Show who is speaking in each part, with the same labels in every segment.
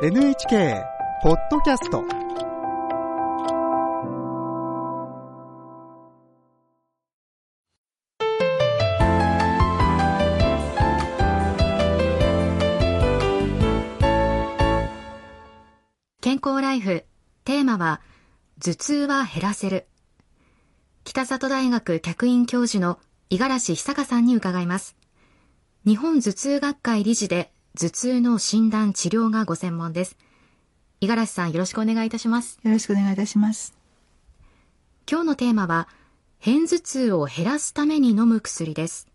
Speaker 1: NHK ポッドキャスト。
Speaker 2: 健康ライフテーマは頭痛は減らせる。北里大学客員教授の五十嵐久香さんに伺います。日本頭痛学会理事で頭痛の診断治療がご専門です。五十嵐さんよろしくお願いいたします。
Speaker 3: よろしくお願いいたします。
Speaker 2: 今日のテーマは片頭痛を減らすために飲む薬です。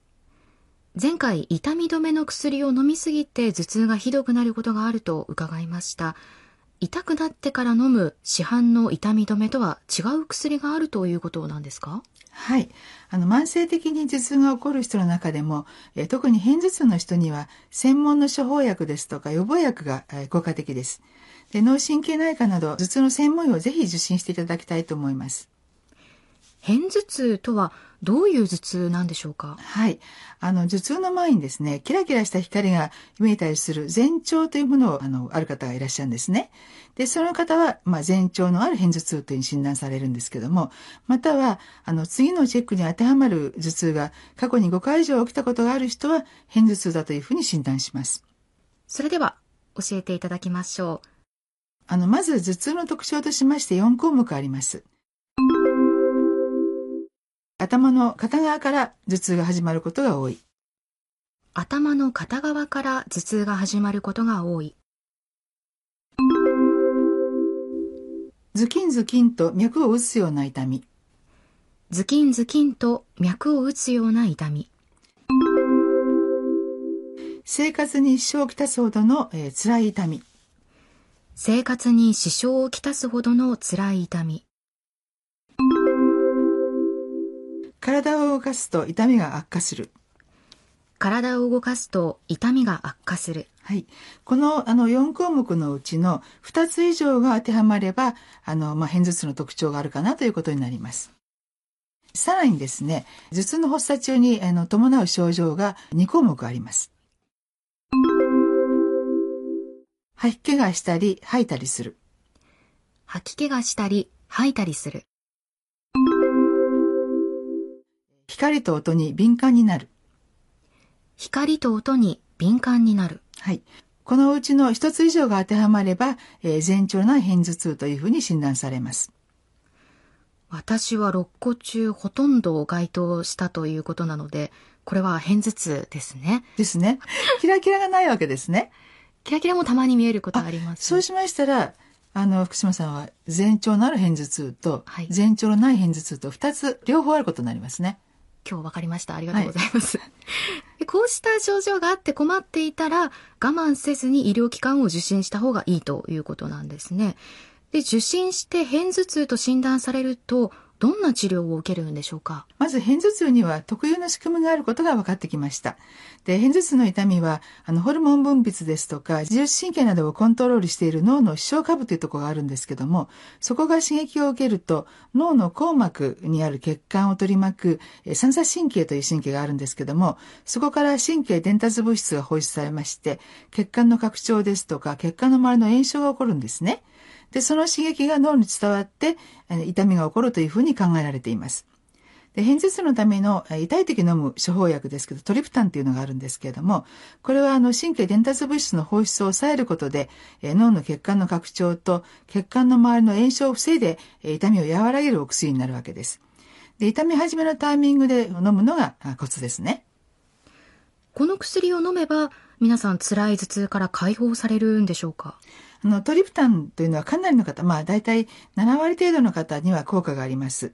Speaker 2: 前回痛み止めの薬を飲みすぎて頭痛がひどくなることがあると伺いました痛くなってから飲む市販の痛み止めとは違う薬があるということなんですか？
Speaker 3: はい。あの、慢性的に頭痛が起こる人の中でも、え特に片頭痛の人には、専門の処方薬ですとか予防薬が、え効果的です。で脳神経内科など、頭痛の専門医をぜひ受診していただきたいと思います。
Speaker 2: 片頭痛とはどういう頭痛なんでしょうか？
Speaker 3: はい。あの、頭痛の前にですね、キラキラした光が見えたりする前兆というものを、あの、ある方がいらっしゃるんですね。で、その方は、まあ、前兆のある片頭痛というふうに診断されるんですけども、または、あの、次のチェックに当てはまる頭痛が過去に5回以上起きたことがある人は、片頭痛だというふうに診断します。
Speaker 2: それでは教えていただきましょう
Speaker 3: あの、まず頭痛の特徴としまして4項目あります。頭の片側から頭痛が始まることが多い。
Speaker 2: 頭の片側から頭痛が始まることが多い
Speaker 3: ズキンズキンと脈を打つような痛み。
Speaker 2: ズキンズキンと脈を打つような痛み
Speaker 3: 生活に支障をきたすほどの、えー辛い痛み。
Speaker 2: 生活に支障をきたすほどの辛い痛み
Speaker 3: 体を動かすと痛みが悪化する。
Speaker 2: 体を動かすと痛みが悪化する
Speaker 3: はい。この、あの、4項目のうちの2つ以上が当てはまれば、あの、まあ、片頭痛の特徴があるかなということになります。さらにですね、頭痛の発作中に、あの、伴う症状が2項目あります。吐き気がしたり、吐いたりする。
Speaker 2: 吐き気がしたり吐いたりする
Speaker 3: 光と音に敏感になる。
Speaker 2: 光と音に敏感になる
Speaker 3: はい。このうちの一つ以上が当てはまれば、えー前兆の片頭痛というふうに診断されます。
Speaker 2: 私は6個中ほとんど該当したということなのでこれは片頭痛ですね
Speaker 3: ですね。キラキラがないわけですね。
Speaker 2: キラキラもたまに見えることがあります
Speaker 3: そうしましたら、あの、福島さんは前兆のある片頭痛と
Speaker 2: はい、
Speaker 3: 前兆のない片頭痛と二つ両方あることになりますね。
Speaker 2: 今日分かりました。ありがとうございます、でこうした症状があって困っていたら我慢せずに医療機関を受診した方がいいということなんですね。で受診して片頭痛と診断されるとどんな治療を受けるんでしょうか？
Speaker 3: まず、片頭痛には特有の仕組みがあることが分かってきました。で、片頭痛の痛みは、あの、ホルモン分泌ですとか、自律神経などをコントロールしている脳の視床下部というところがあるんですけども、そこが刺激を受けると、脳の硬膜にある血管を取り巻く、三叉神経という神経があるんですけども、そこから神経伝達物質が放出されまして、血管の拡張ですとか、血管の周りの炎症が起こるんですね。で、その刺激が脳に伝わって、あの痛みが起こるというふうに考えられています。で、片頭痛のためのえー痛い時飲む処方薬ですけど、トリプタンっていうのがあるんですけれども、これはあの神経伝達物質の放出を抑えることで、え脳の血管の拡張と血管の周りの炎症を防いで、え痛みを和らげるお薬になるわけです。で、痛み始めのタイミングで飲むのがあコツですね。
Speaker 2: この薬を飲めば皆さん辛い頭痛から解放されるんでしょうか？
Speaker 3: あの、トリプタンというのはかなりの方、まあ大体7割程度の方には効果があります。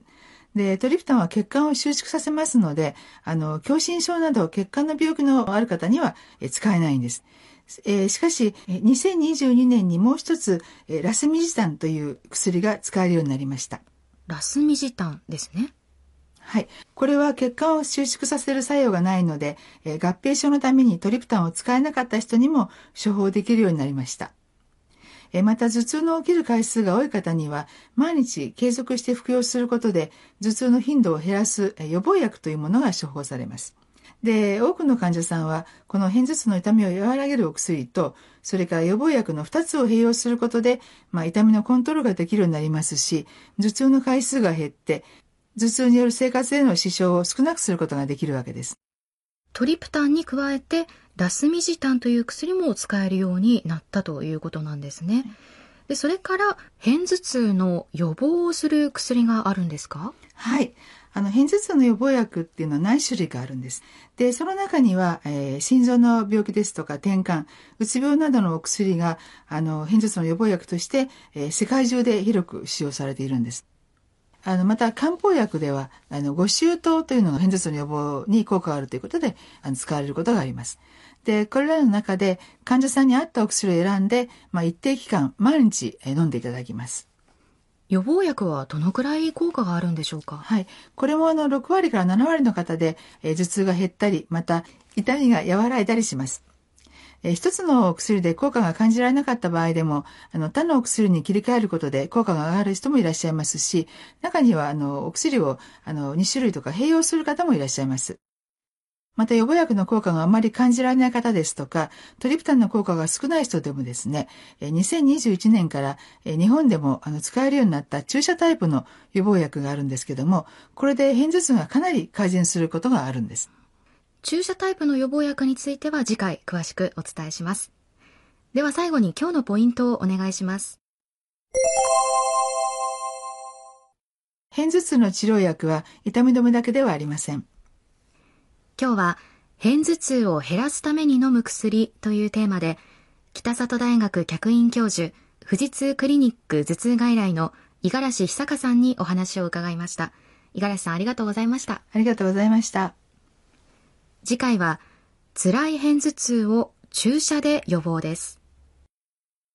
Speaker 3: で、トリプタンは血管を収縮させますので、あの、狭心症など血管の病気のある方にはえ使えないんです。えーしかし、え2022年にもう一つ、えラスミジタンという薬が使えるようになりました。
Speaker 2: ラスミジタンですね
Speaker 3: はい。これは血管を収縮させる作用がないので、えー合併症のためにトリプタンを使えなかった人にも処方できるようになりました。また頭痛の起きる回数が多い方には、毎日継続して服用することで、頭痛の頻度を減らす予防薬というものが処方されます。で、多くの患者さんは、この片頭痛の痛みを和らげるお薬と、それから予防薬の2つを併用することで、まあ、痛みのコントロールができるようになりますし、頭痛の回数が減って、頭痛による生活への支障を少なくすることができるわけです。
Speaker 2: トリプタンに加えて、ラスミジタンという薬も使えるようになったということなんですね。で、それから、片頭痛の予防をする薬があるんですか？
Speaker 3: はい。あの、片頭痛の予防薬っていうのは何種類かあるんです。で、その中には、えー、心臓の病気ですとか、転換、うつ病などのお薬が、あの、片頭痛の予防薬として、えー、世界中で広く使用されているんです。あの、また漢方薬では、あの、五臭糖というのが片頭痛の予防に効果があるということで、あの、使われることがあります。で、これらの中で患者さんに合ったお薬を選んで、まあ、一定期間、毎日飲んでいただきます。
Speaker 2: 予防薬はどのくらい効果があるんでしょうか？
Speaker 3: はい。これもあの6割から7割の方で、えー、頭痛が減ったり、また痛みが和らいだりします。一つのお薬で効果が感じられなかった場合でも、あの、他のお薬に切り替えることで効果が上がる人もいらっしゃいますし、中にはあの、お薬をあの、2種類とか併用する方もいらっしゃいます。また予防薬の効果があまり感じられない方ですとか、トリプタンの効果が少ない人でもですね、2021年から日本でも使えるようになった注射タイプの予防薬があるんですけども、これで片頭痛がかなり改善することがあるんです。
Speaker 2: 注射タイプの予防薬については次回詳しくお伝えします。では最後に今日のポイントをお願いします。
Speaker 3: 片頭痛の治療薬は痛み止めだけではありません。
Speaker 2: 今日は、片頭痛を減らすために飲む薬というテーマで、北里大学客員教授、富士通クリニック頭痛外来の五十嵐久香さんにお話を伺いました。五十嵐さんありがとうございました。
Speaker 3: ありがとうございました。
Speaker 2: 次回は、辛い片頭痛を注射で予防です。